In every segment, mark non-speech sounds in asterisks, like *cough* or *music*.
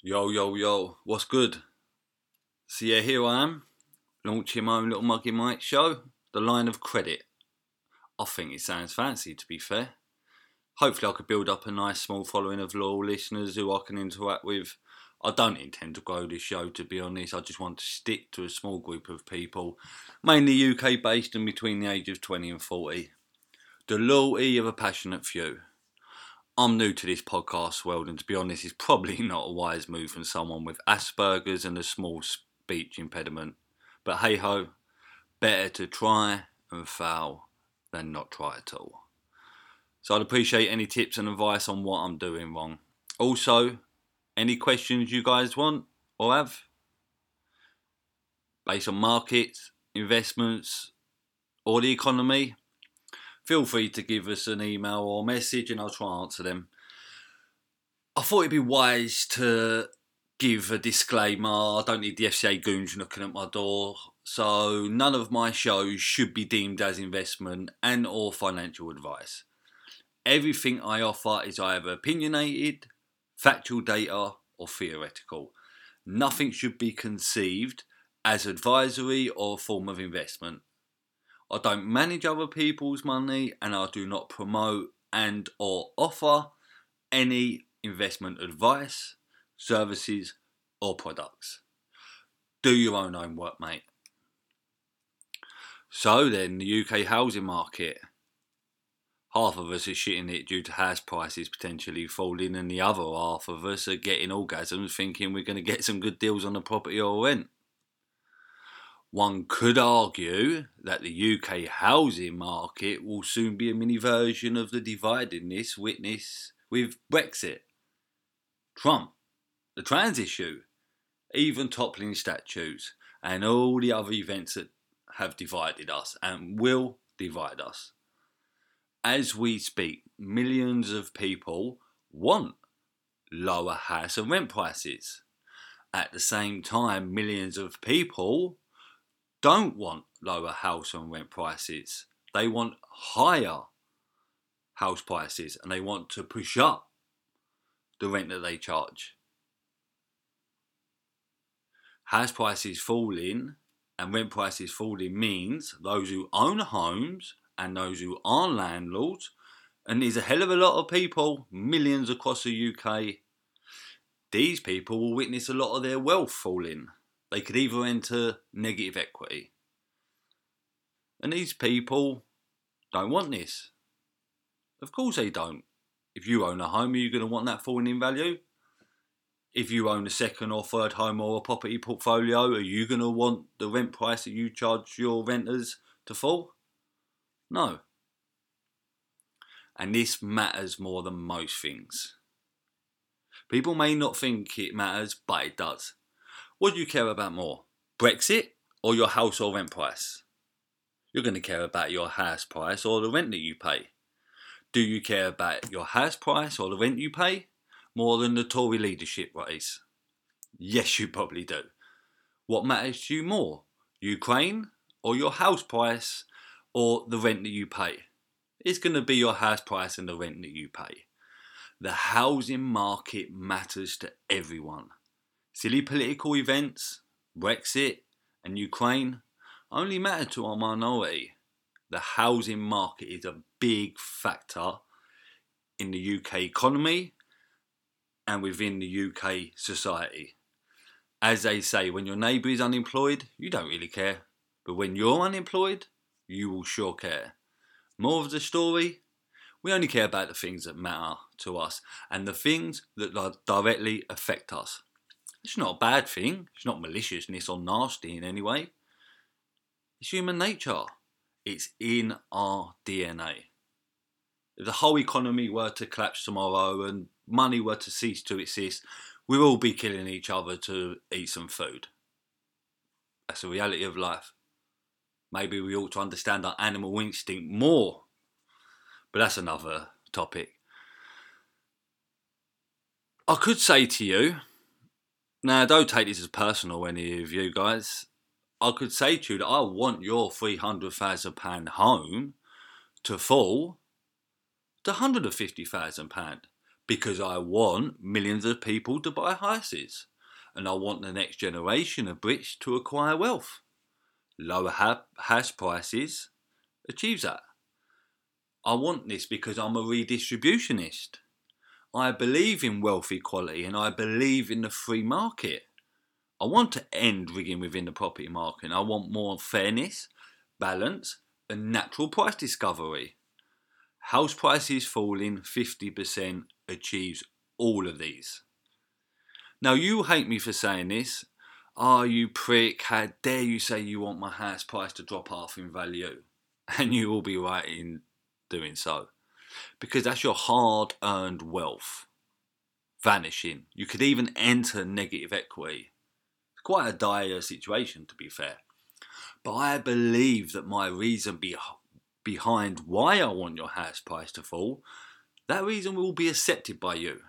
Yo, yo, yo, what's good? So, yeah, here I am, launching my own little Muggy Mike show, The Line of Credit. I think it sounds fancy, to be fair. Hopefully, I could build up a nice small following of loyal listeners who I can interact with. I don't intend to grow this show, to be honest. I just want to stick to a small group of people, mainly UK based and between the age of 20 and 40. The loyalty of a passionate few. I'm new to this podcast world, and to be honest, it's probably *laughs* not a wise move from someone with Asperger's and a small speech impediment. But hey ho, better to try and fail than not try at all. So I'd appreciate any tips and advice on what I'm doing wrong. Also, any questions you guys want or have based on markets, investments, or the economy, feel free to give us an email or message and I'll try and answer them. I thought it'd be wise to give a disclaimer. I don't need the FCA goons knocking at my door. So none of my shows should be deemed as investment and or financial advice. Everything I offer is either opinionated, factual data, or theoretical. Nothing should be conceived as advisory or a form of investment. I don't manage other people's money and I do not promote and or offer any investment advice, services or products. Do your own homework, mate. So then, the UK housing market. Half of us are shitting it due to house prices potentially falling, and the other half of us are getting orgasms thinking we're going to get some good deals on the property or rent. One could argue that the UK housing market will soon be a mini version of the dividedness witnessed with Brexit, Trump, the trans issue, even toppling statues, and all the other events that have divided us and will divide us. As we speak, millions of people want lower house and rent prices. At the same time, millions of people don't want lower house and rent prices. They want higher house prices and they want to push up the rent that they charge. House prices falling and rent prices falling means those who own homes and those who are landlords, and there's a hell of a lot of people, millions across the UK, these people will witness a lot of their wealth falling they could either enter negative equity. And these people don't want this. Of course they don't. If you own a home, are you going to want that falling in value? If you own a second or third home or a property portfolio, are you going to want the rent price that you charge your renters to fall? No. And this matters more than most things. People may not think it matters, but it does. What do you care about more? Brexit or your house or rent price? You're going to care about your house price or the rent that you pay. Do you care about your house price or the rent you pay more than the Tory leadership race? Yes, you probably do. What matters to you more? Ukraine or your house price or the rent that you pay? It's going to be your house price and the rent that you pay. The housing market matters to everyone. Silly political events, Brexit, and Ukraine only matter to a minority. The housing market is a big factor in the UK economy and within the UK society. As they say, when your neighbour is unemployed, you don't really care. But when you're unemployed, you will sure care. More of the story we only care about the things that matter to us and the things that directly affect us. It's not a bad thing. It's not maliciousness or nasty in any way. It's human nature. It's in our DNA. If the whole economy were to collapse tomorrow and money were to cease to exist, we'd all be killing each other to eat some food. That's the reality of life. Maybe we ought to understand our animal instinct more. But that's another topic. I could say to you, now, don't take this as personal, any of you guys. I could say to you that I want your £300,000 home to fall to £150,000. because I want millions of people to buy houses and I want the next generation of Brits to acquire wealth. Lower ha- house prices achieves that. I want this because I'm a redistributionist. I believe in wealth equality and I believe in the free market. I want to end rigging within the property market. I want more fairness, balance, and natural price discovery. House prices falling 50% achieves all of these. Now, you hate me for saying this. Are oh, you prick? How dare you say you want my house price to drop half in value? *laughs* And you will be right in doing so. Because that's your hard earned wealth vanishing. You could even enter negative equity. It's quite a dire situation, to be fair. But I believe that my reason be- behind why I want your house price to fall, that reason will be accepted by you.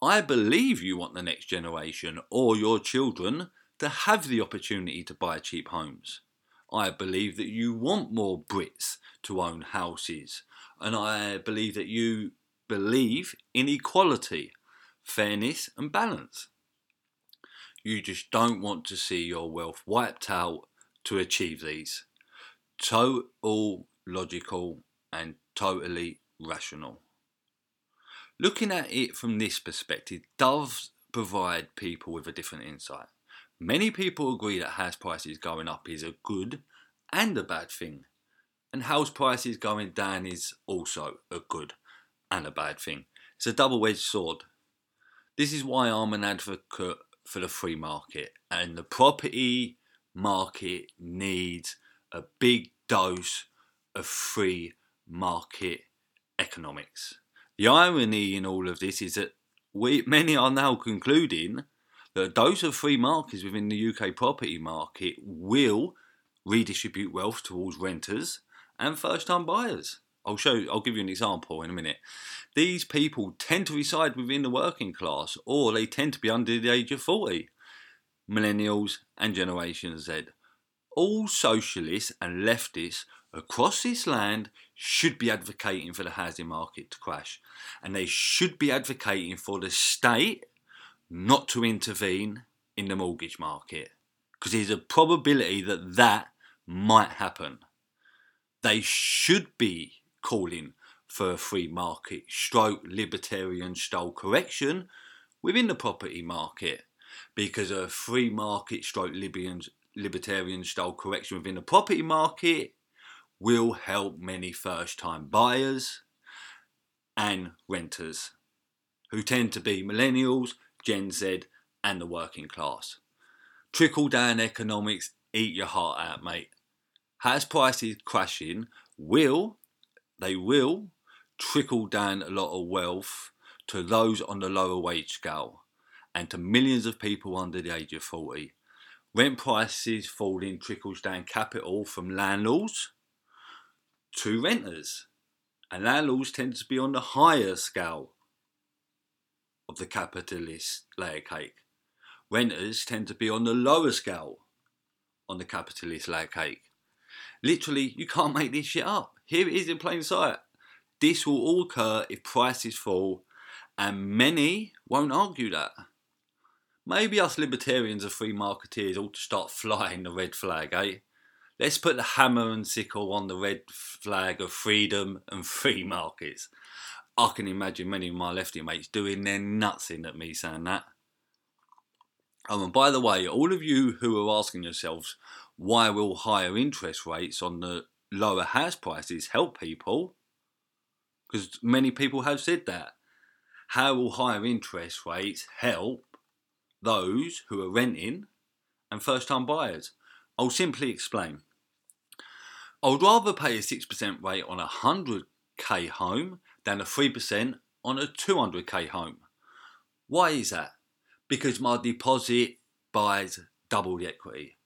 I believe you want the next generation or your children to have the opportunity to buy cheap homes. I believe that you want more Brits to own houses, and I believe that you believe in equality, fairness, and balance. You just don't want to see your wealth wiped out to achieve these. Total logical and totally rational. Looking at it from this perspective does provide people with a different insight. Many people agree that house prices going up is a good and a bad thing, and house prices going down is also a good and a bad thing. It's a double edged sword. This is why I'm an advocate for the free market, and the property market needs a big dose of free market economics. The irony in all of this is that we, many are now concluding that a dose of free markets within the UK property market will redistribute wealth towards renters and first-time buyers. I'll show. I'll give you an example in a minute. These people tend to reside within the working class, or they tend to be under the age of forty. Millennials and Generation Z. All socialists and leftists across this land should be advocating for the housing market to crash. And they should be advocating for the state not to intervene in the mortgage market. Because there's a probability that that might happen. They should be calling for a free market stroke libertarian style correction within the property market because a free market stroke libertarian style correction within the property market will help many first time buyers and renters who tend to be millennials, Gen Z, and the working class. Trickle down economics, eat your heart out, mate. House prices crashing will, they will trickle down a lot of wealth to those on the lower wage scale and to millions of people under the age of 40. Rent prices falling trickles down capital from landlords to renters. And landlords tend to be on the higher scale of the capitalist layer cake. Renters tend to be on the lower scale on the capitalist layer cake. Literally, you can't make this shit up. Here it is in plain sight. This will all occur if prices fall, and many won't argue that. Maybe us libertarians and free marketeers ought to start flying the red flag, eh? Let's put the hammer and sickle on the red flag of freedom and free markets. I can imagine many of my lefty mates doing their nuts in at me saying that. Oh, and by the way, all of you who are asking yourselves why will higher interest rates on the lower house prices help people? Because many people have said that. How will higher interest rates help those who are renting and first time buyers? I'll simply explain. I would rather pay a 6% rate on a 100k home than a 3% on a 200k home. Why is that? Because my deposit buys double the equity.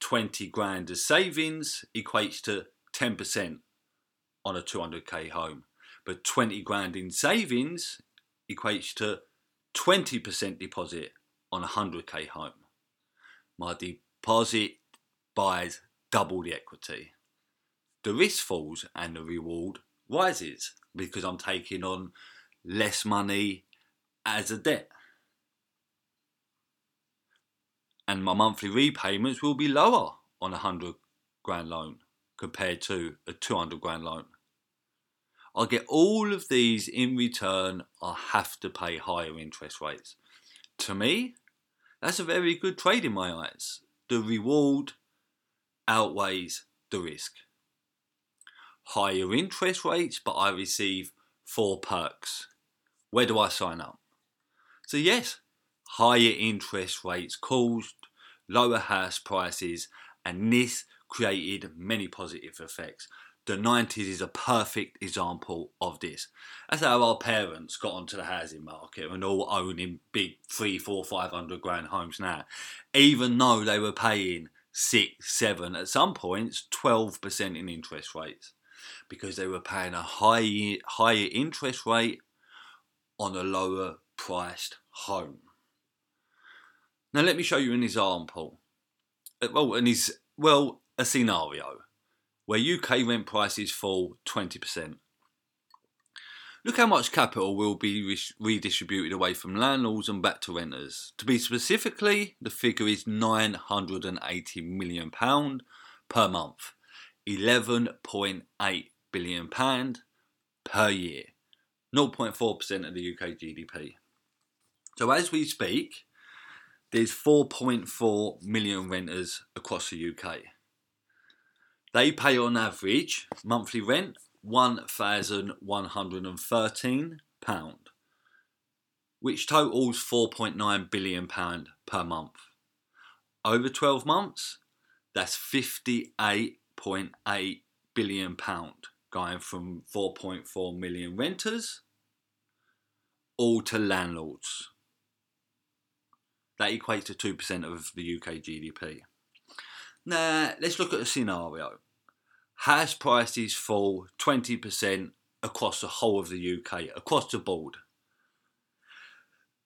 20 grand as savings equates to 10% on a 200k home. But 20 grand in savings equates to 20% deposit on a 100k home. My deposit buys double the equity the risk falls and the reward rises because I'm taking on less money as a debt. And my monthly repayments will be lower on a 100 grand loan compared to a 200 grand loan. I get all of these in return, I have to pay higher interest rates. To me, that's a very good trade in my eyes. The reward outweighs the risk. Higher interest rates, but I receive four perks. Where do I sign up? So, yes, higher interest rates caused lower house prices, and this created many positive effects the 90s is a perfect example of this. That's how our parents got onto the housing market and all owning big three, four, five hundred grand homes now, even though they were paying six, seven, at some points, 12% in interest rates because they were paying a high, higher interest rate on a lower priced home. Now, let me show you an example. Well, an is well, a scenario where UK rent prices fall 20%. Look how much capital will be redistributed away from landlords and back to renters. To be specifically, the figure is £980 million per month, £11.8 billion per year, 0.4% of the UK GDP. So, as we speak, there's 4.4 million renters across the UK. They pay on average monthly rent £1,113, which totals £4.9 billion per month. Over 12 months, that's £58.8 billion, going from 4.4 million renters all to landlords. That equates to 2% of the UK GDP. Now, let's look at a scenario. House prices fall 20% across the whole of the UK, across the board.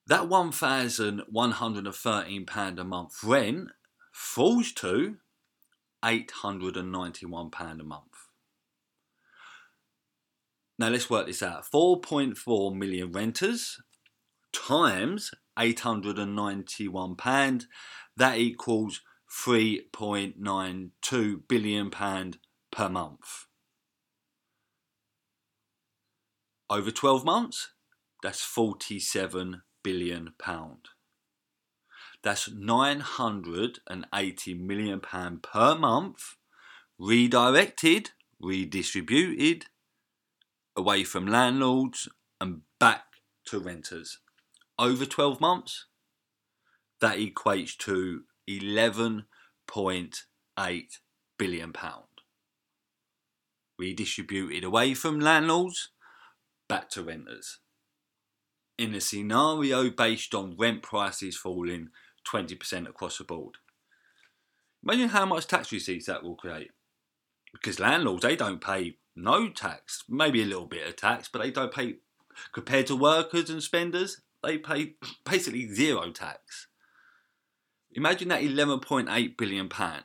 That £1,113 a month rent falls to £891 a month. Now let's work this out. 4.4 million renters times £891, that equals £3.92 billion per month. Over 12 months, that's 47 billion pound. That's 980 million pound per month redirected, redistributed away from landlords and back to renters. Over 12 months, that equates to 11.8 billion pound. Redistributed away from landlords back to renters. In a scenario based on rent prices falling 20% across the board. Imagine how much tax receipts that will create. Because landlords, they don't pay no tax, maybe a little bit of tax, but they don't pay, compared to workers and spenders, they pay *laughs* basically zero tax. Imagine that 11.8 billion pound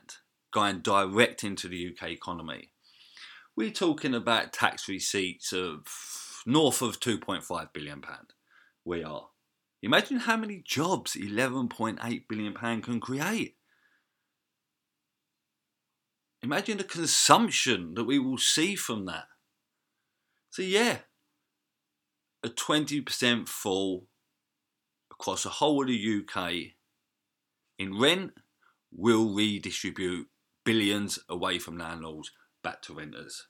going direct into the UK economy. We're talking about tax receipts of north of 2.5 billion pound. We are. Imagine how many jobs 11.8 billion pound can create. Imagine the consumption that we will see from that. So yeah, a 20% fall across the whole of the UK in rent will redistribute billions away from landlords back to renters.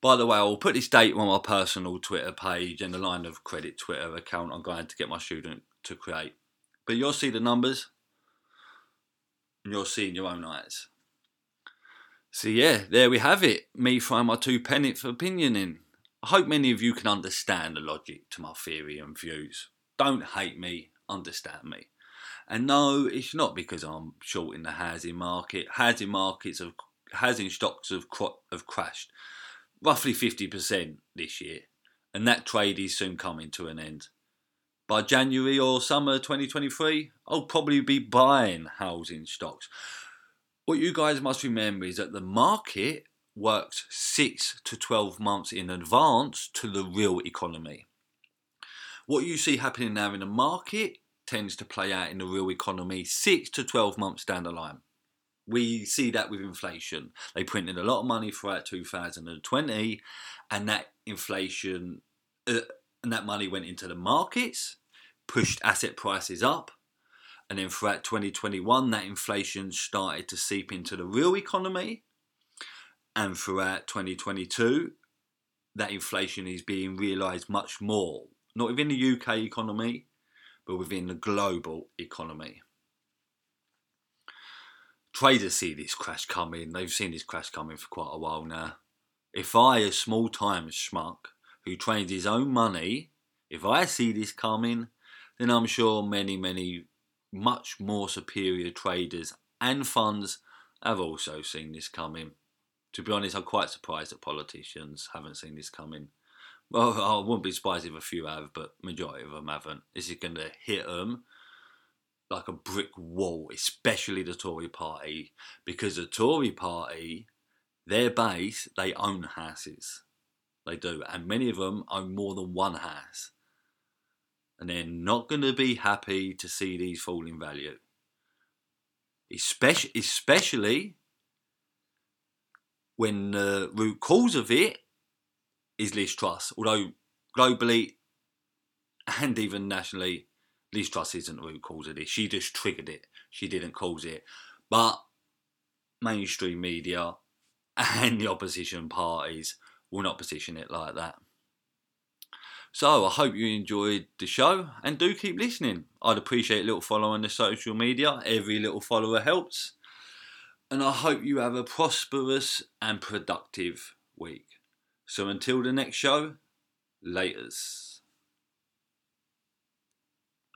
By the way, I'll put this date on my personal Twitter page and the line of credit Twitter account I'm going to get my student to create. But you'll see the numbers and you'll see in your own eyes. So, yeah, there we have it. Me throwing my two penneth opinion in. I hope many of you can understand the logic to my theory and views. Don't hate me, understand me. And no, it's not because I'm short in the housing market. Housing markets of housing stocks have have crashed roughly 50% this year, and that trade is soon coming to an end. By January or summer 2023, I'll probably be buying housing stocks. What you guys must remember is that the market works six to 12 months in advance to the real economy. What you see happening now in the market tends to play out in the real economy six to 12 months down the line. We see that with inflation. They printed a lot of money throughout 2020, and that inflation uh, and that money went into the markets, pushed asset prices up, and then throughout 2021, that inflation started to seep into the real economy, and throughout 2022, that inflation is being realised much more, not within the UK economy, but within the global economy. Traders see this crash coming. They've seen this crash coming for quite a while now. If I, a small time schmuck who trades his own money, if I see this coming, then I'm sure many, many much more superior traders and funds have also seen this coming. To be honest, I'm quite surprised that politicians haven't seen this coming. Well, I wouldn't be surprised if a few have, but majority of them haven't. This is going to hit them like a brick wall, especially the Tory party, because the Tory party, their base, they own houses. They do, and many of them own more than one house. And they're not going to be happy to see these fall in value. Especially, especially when the root cause of it is Liz Truss. Although globally and even nationally, Liz Truss isn't the root cause of this. She just triggered it. She didn't cause it. But mainstream media and the opposition parties will not position it like that. So I hope you enjoyed the show and do keep listening. I'd appreciate a little follow on the social media. Every little follower helps. And I hope you have a prosperous and productive week. So until the next show, laters.